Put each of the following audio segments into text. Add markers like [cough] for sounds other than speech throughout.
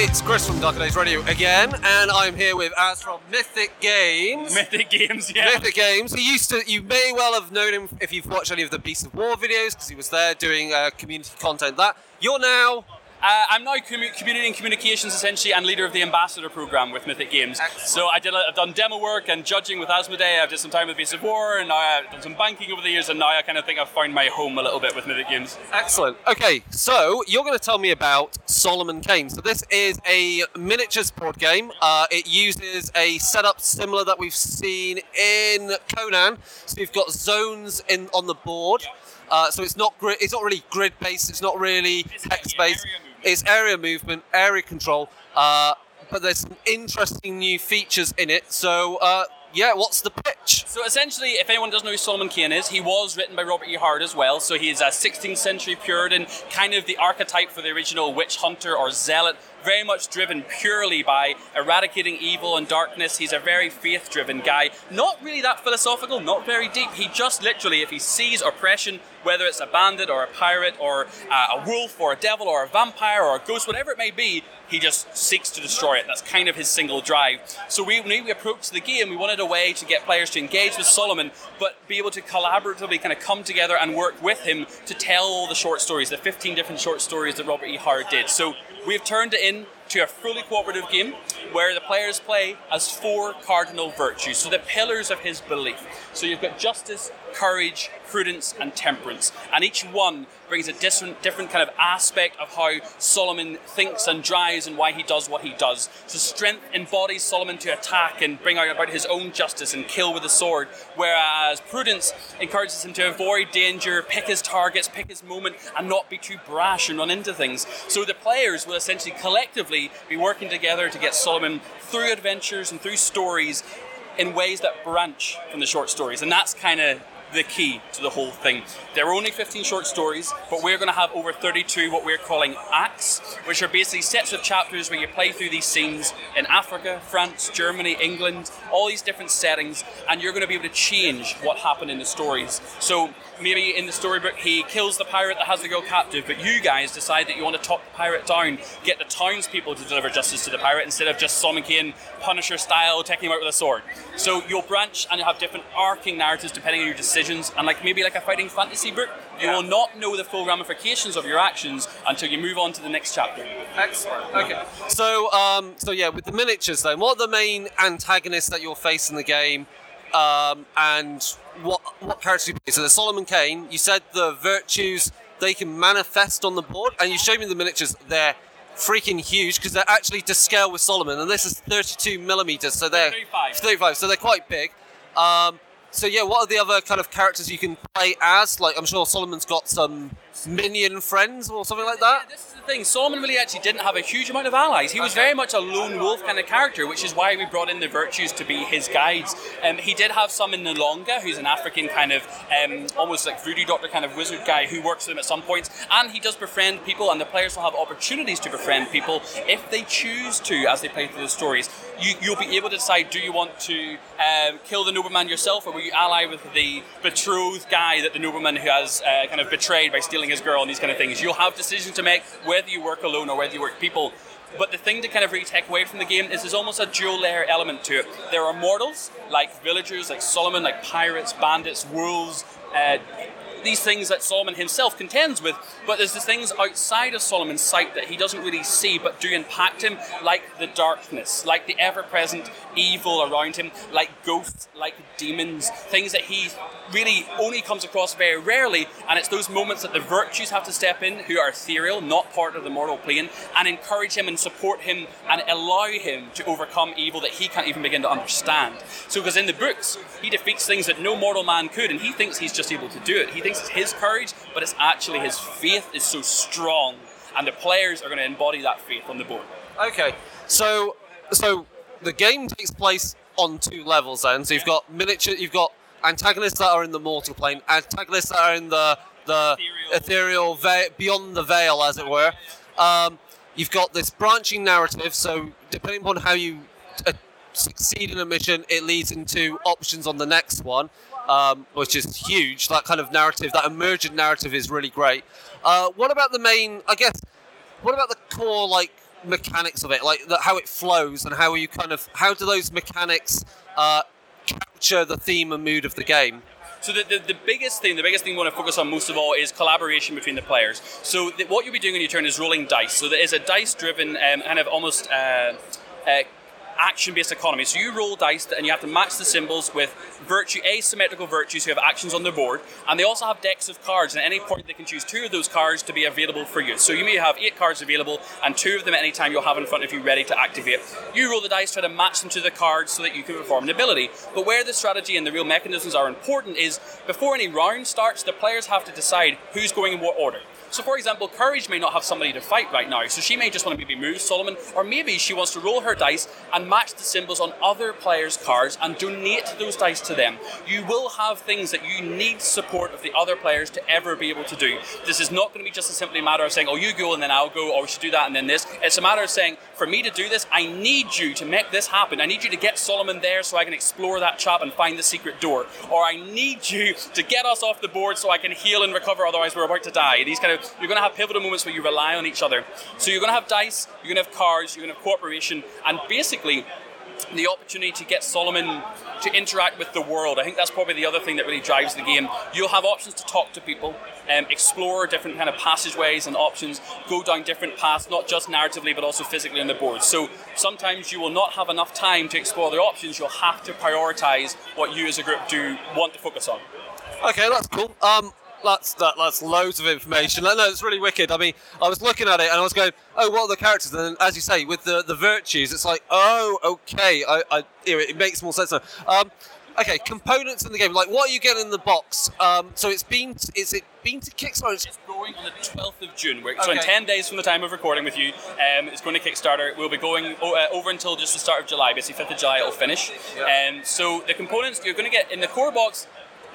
It's Chris from Dark Days Radio again, and I'm here with Az from Mythic Games. Mythic Games, yeah. Mythic Games. He used to. You may well have known him if you've watched any of the Beast of War videos, because he was there doing uh, community content. That you're now. Uh, I'm now commu- community and communications essentially, and leader of the ambassador program with Mythic Games. Excellent. So I did, I've done demo work and judging with Asmodee. I've done some time with Beast of War, and now I've done some banking over the years, and now I kind of think I've found my home a little bit with Mythic Games. Excellent. Okay, so you're going to tell me about Solomon Kane. So this is a miniatures board game. Uh, it uses a setup similar that we've seen in Conan. So you've got zones in on the board. Uh, so it's not grid. It's not really grid based. It's not really text area based. It's area movement, area control. Uh, but there's some interesting new features in it. So uh, yeah, what's the pitch? So essentially, if anyone doesn't know who Solomon Kane is, he was written by Robert E. Howard as well. So he's a 16th century Puritan, kind of the archetype for the original witch hunter or zealot. Very much driven purely by eradicating evil and darkness. He's a very faith driven guy. Not really that philosophical, not very deep. He just literally, if he sees oppression, whether it's a bandit or a pirate or uh, a wolf or a devil or a vampire or a ghost, whatever it may be, he just seeks to destroy it. That's kind of his single drive. So we, when we approached the game, we wanted a way to get players to engage with Solomon, but be able to collaboratively kind of come together and work with him to tell the short stories, the 15 different short stories that Robert E. Howard did. So we've turned in to a fully cooperative game where the players play as four cardinal virtues, so the pillars of his belief. So you've got justice, courage, prudence, and temperance, and each one brings a different, different kind of aspect of how Solomon thinks and drives and why he does what he does. So strength embodies Solomon to attack and bring out about his own justice and kill with the sword, whereas prudence encourages him to avoid danger, pick his targets, pick his moment, and not be too brash and run into things. So the players will essentially collectively be working together to get Solomon through adventures and through stories in ways that branch from the short stories, and that's kind of the key to the whole thing. There are only 15 short stories, but we're going to have over 32 what we're calling acts, which are basically sets of chapters where you play through these scenes in Africa, France, Germany, England, all these different settings, and you're going to be able to change what happened in the stories. So maybe in the storybook he kills the pirate that has the girl captive, but you guys decide that you want to talk the pirate down, get the townspeople to deliver justice to the pirate instead of just Solomon Kane, Punisher style, taking him out with a sword. So you'll branch and you'll have different arcing narratives depending on your decisions, and like maybe like a fighting fantasy book, you Yeah. will not know the full ramifications of your actions until you move on to the next chapter. Excellent. Okay. So, um, so yeah, with the miniatures, then, what are the main antagonists that you'll face in the game, um, and what what characters you play? So, the Solomon Kane. You said the virtues they can manifest on the board, and you showed me the miniatures. They're freaking huge because they're actually to scale with Solomon, and this is 32 millimeters, so they're 35. 35, so they're quite big. Um, so yeah, what are the other kind of characters you can play as? Like, I'm sure Solomon's got some minion friends or something like that. Yeah, this is the thing. Solomon really actually didn't have a huge amount of allies. He was Okay. very much a lone wolf kind of character, which is why we brought in the virtues to be his guides. Um, he did have some in N'Longa, who's an African kind of um, almost like voodoo doctor kind of wizard guy who works with him at some points, and he does befriend people, and the players will have opportunities to befriend people if they choose to as they play through the stories. You, you'll be able to decide: do you want to um, kill the nobleman yourself, or will you ally with the betrothed guy that the nobleman who has uh, kind of betrayed by stealing his girl and these kind of things? You'll have decisions to make whether you work alone or whether you work people. But the thing to kind of really take away from the game is there's almost a dual layer element to it. There are mortals, like villagers, like Solomon, like pirates, bandits, wolves, uh, these things that Solomon himself contends with, but there's the things outside of Solomon's sight that he doesn't really see but do impact him, like the darkness, like the ever present evil around him, like ghosts, like demons, things that he really only comes across very rarely, and it's those moments that the virtues have to step in, who are ethereal, not part of the mortal plane, and encourage him and support him and allow him to overcome evil that he can't even begin to understand. So, because in the books, he defeats things that no mortal man could, and he thinks he's just able to do it. He thinks it's his courage, but it's actually his faith is so strong, and the players are going to embody that faith on the board. Okay, so so the game takes place on two levels. Then, so you've got miniature, you've got antagonists that are in the mortal plane, antagonists that are in the the ethereal, Ethereal. beyond the veil, as it were. Um, you've got this branching narrative. So depending upon how you uh, succeed in a mission, it leads into options on the next one. Um, which is huge. That kind of narrative, that emergent narrative, is really great. Uh, what about the main? I guess what about the core like mechanics of it, like the, how it flows and how you kind of how do those mechanics uh, capture the theme and mood of the game? So the, the, the, biggest thing, the biggest thing we want to focus on most of all is collaboration between the players. So the, what you'll be doing on your turn is rolling dice. So there is a dice-driven um, kind of almost uh, uh, action-based economy. So you roll dice and you have to match the symbols with virtue asymmetrical virtues who have actions on their board, and they also have decks of cards. And at any point, they can choose two of those cards to be available for you. So you may have eight cards available, and two of them at any time you'll have in front of you ready to activate. You roll the dice, try to match them to the cards so that you can perform an ability. But where the strategy and the real mechanisms are important is before any round starts, the players have to decide who's going in what order. So, for example, Courage may not have somebody to fight right now, so she may just want to maybe move Solomon, or maybe she wants to roll her dice and match the symbols on other players' cards and donate those dice to them. You will have things that you need support of the other players to ever be able to do. This is not going to be just a simply matter of saying, oh, you go and then I'll go, or we should do that and then this. It's a matter of saying, for me to do this, I need you to make this happen. I need you to get Solomon there so I can explore that trap and find the secret door. Or I need you to get us off the board so I can heal and recover, otherwise we're about to die. These kind of you're going to have pivotal moments where you rely on each other. So you're going to have dice, you're going to have cards, you're going to have cooperation, and basically the opportunity to get Solomon to interact with the world. I think that's probably the other thing that really drives the game. You'll have options to talk to people, um, explore different kind of passageways and options, go down different paths, not just narratively but also physically on the board. So sometimes you will not have enough time to explore the options. You'll have to prioritize what you as a group do want to focus on. Okay, that's cool. Um, that's that, that's loads of information. No, it's really wicked. I mean, I was looking at it and I was going, "Oh, what are the characters?" And then, as you say, with the, the virtues, it's like, "Oh, okay, I, I it makes more sense." Now. Um, okay, components in the game. Like, what are you getting in the box? Um, so it's been is it been to Kickstarter? It's going on the 12th of June. We're, okay. So in 10 days from the time of recording with you, um, it's going to Kickstarter. We'll be going uh, over until just the start of July. Basically, 5th of July it'll finish. Yeah. Um, so the components you're going to get in the core box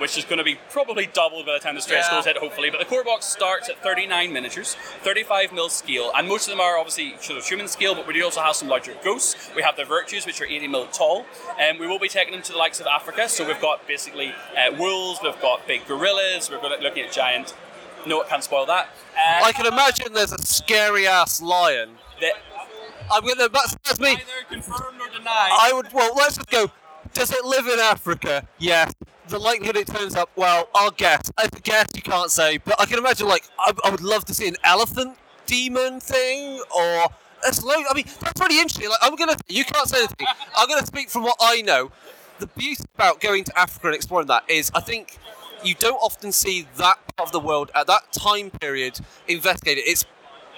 which is going to be probably doubled by the time the stretch yeah. goes hit, hopefully. But the core box starts at 39 miniatures, 35 mil scale, and most of them are obviously sort of human scale, but we do also have some larger ghosts. We have the virtues, which are 80 mil tall, and we will be taking them to the likes of Africa. So we've got basically uh, wolves, we've got big gorillas, we're looking at giant. No, it can't spoil that. Uh, I can imagine there's a scary ass lion. That, I'm gonna. That's, that's me. Either confirmed or denied. I would. Well, let's just go. Does it live in Africa? Yes the likelihood it turns up, well, I'll guess. I guess you can't say, but I can imagine, like, I, I would love to see an elephant demon thing, or a low. I mean, that's pretty interesting. Like, I'm gonna, you can't say anything. I'm gonna speak from what I know. The beauty about going to Africa and exploring that is, I think you don't often see that part of the world at that time period investigated. It's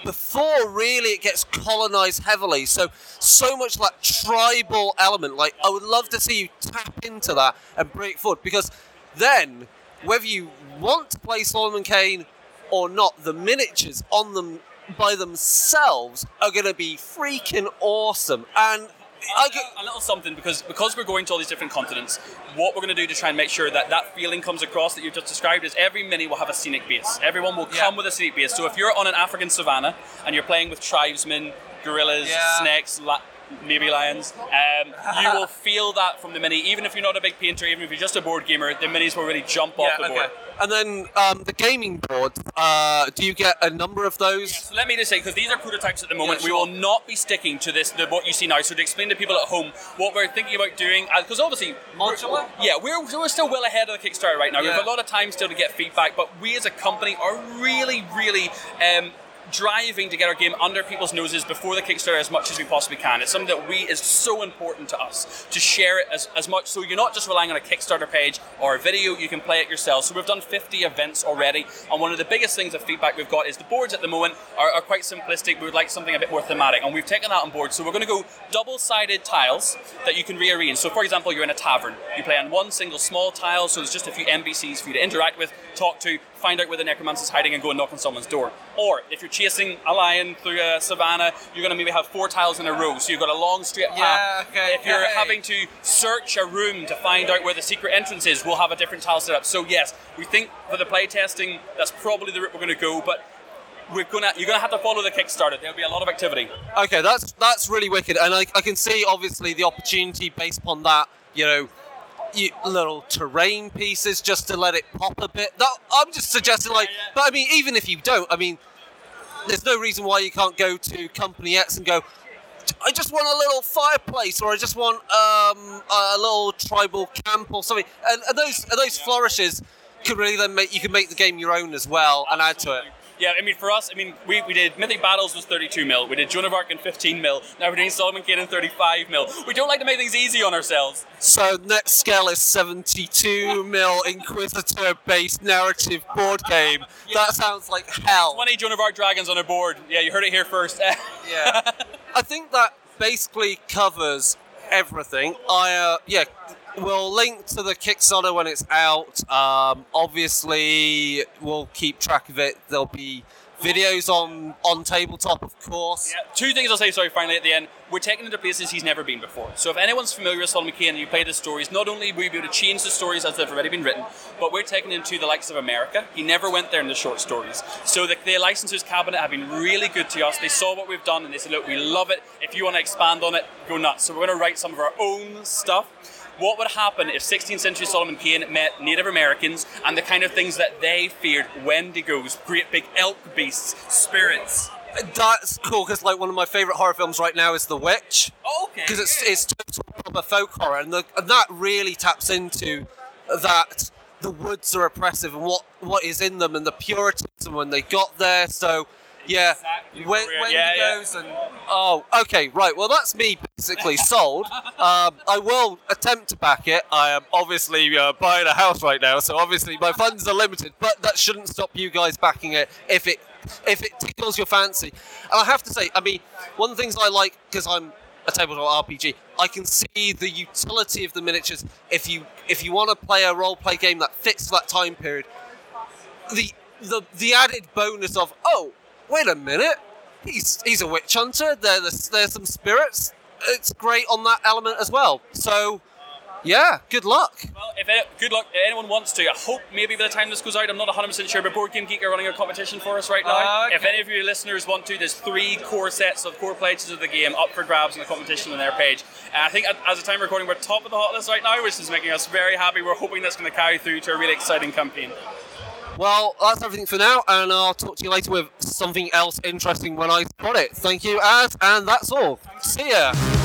before really it gets colonized heavily. So so much like tribal element. Like I would love to see you tap into that and it forward because then whether you want to play Solomon Kane or not, the miniatures on them by themselves are going to be freaking awesome. And I get a little something because because we're going to all these different continents. What we're going to do to try and make sure that that feeling comes across that you've just described is every mini will have a scenic base. Everyone will come yeah. with a scenic base. So if you're on an African savannah and you're playing with tribesmen, gorillas, yeah. snakes, la- maybe lions. Um, you will feel that from the mini, even if you're not a big painter, even if you're just a board gamer, the minis will really jump off the okay. board. And then um, the gaming board, uh, do you get a number of those? so let me just say, because these are prototypes at the moment, yeah, sure. we will not be sticking to this, the, what you see now. So to explain to people at home what we're thinking about doing, because uh, obviously, modular. Yeah, we're, we're still well ahead of the Kickstarter right now. Yeah. We have a lot of time still to get feedback, but we as a company are really, really. Um, driving to get our game under people's noses before the Kickstarter as much as we possibly can. It's something that we is so important to us to share it as, as much so you're not just relying on a Kickstarter page or a video, you can play it yourself. So we've done 50 events already, and one of the biggest things of feedback we've got is the boards at the moment are, are quite simplistic. We would like something a bit more thematic, and we've taken that on board. So we're going to go double-sided tiles that you can rearrange. So for example, you're in a tavern. You play on one single small tile, so there's just a few NPCs for you to interact with, talk to, find out where the necromancer's hiding and go and knock on someone's door. Or if you're chasing a lion through a savannah, you're going to maybe have four tiles in a row. So you've got a long straight path. Yeah, okay, if you're having to search a room to find out where the secret entrance is, we'll have a different tile set up. So yes, we think for the playtesting, that's probably the route we're going to go. But we're gonna you're gonna have to follow the Kickstarter. There'll be a lot of activity. Okay, that's that's really wicked, and I, I can see obviously the opportunity based upon that. You know, little terrain pieces just to let it pop a bit. That, I'm just suggesting, like, but I mean, even if you don't, I mean, there's no reason why you can't go to Company X and go. I just want a little fireplace, or I just want um, a little tribal camp, or something. And, and those and those flourishes could really then make you can make the game your own as well and add to it. Yeah, I mean, for us, I mean, we, we did Mythic Battles was 32 mil. We did Joan of Arc in 15 mil. Now we're doing Solomon Kane in 35 mil. We don't like to make things easy on ourselves. So next scale is 72 [laughs] mil Inquisitor-based narrative board game. That sounds like hell. 20 Joan of Arc dragons on a board. Yeah, you heard it here first. [laughs] yeah, I think that basically covers everything. I uh, yeah, we'll link to the Kickstarter when it's out. Um, obviously, we'll keep track of it. There'll be videos on on tabletop, of course. Yeah, two things I'll say, sorry, finally at the end. We're taking him to places he's never been before. So if anyone's familiar with Solomon Kane and you play the stories, not only will we be able to change the stories as they've already been written, but we're taking him to the likes of America. He never went there in the short stories. So the, the licensors cabinet have been really good to us. They saw what we've done and they said, look, we love it. If you want to expand on it, go nuts. So we're going to write some of our own stuff what would happen if 16th century Solomon Kane met Native Americans and the kind of things that they feared Wendigos, great big elk beasts, spirits. That's cool because like one of my favorite horror films right now is The Witch. Oh, okay. Because it's it's total proper folk horror, and, the, and that really taps into that the woods are oppressive and what what is in them and the Puritanism when they got there. So yeah, Exactly when, when Yeah, he yeah. goes and oh, okay, right. Well, that's me basically [laughs] sold. Um, I will attempt to back it. I am obviously uh, buying a house right now, so obviously my funds are limited. But that shouldn't stop you guys backing it if it if it tickles your fancy. And I have to say, I mean, one of the things I like because I'm a tabletop RPG, I can see the utility of the miniatures. If you if you want to play a role play game that fits that time period, the the the added bonus of oh wait a minute he's he's a witch hunter there there's, there's some spirits it's great on that element as well so yeah good luck Well, if any, good luck. If anyone wants to, I hope maybe by the time this goes out, I'm not 100% sure, but Board Game Geek are running a competition for us right now. Ah, okay. If any of your listeners want to, there's three core sets of core pledges of the game up for grabs in the competition on their page. And I think as a time recording, we're top of the hot list right now, which is making us very happy. We're hoping that's going to carry through to a really exciting campaign. Well that's everything for now and i'll talk to you later with something else interesting when i spot it. Thank you Az and that's all. See ya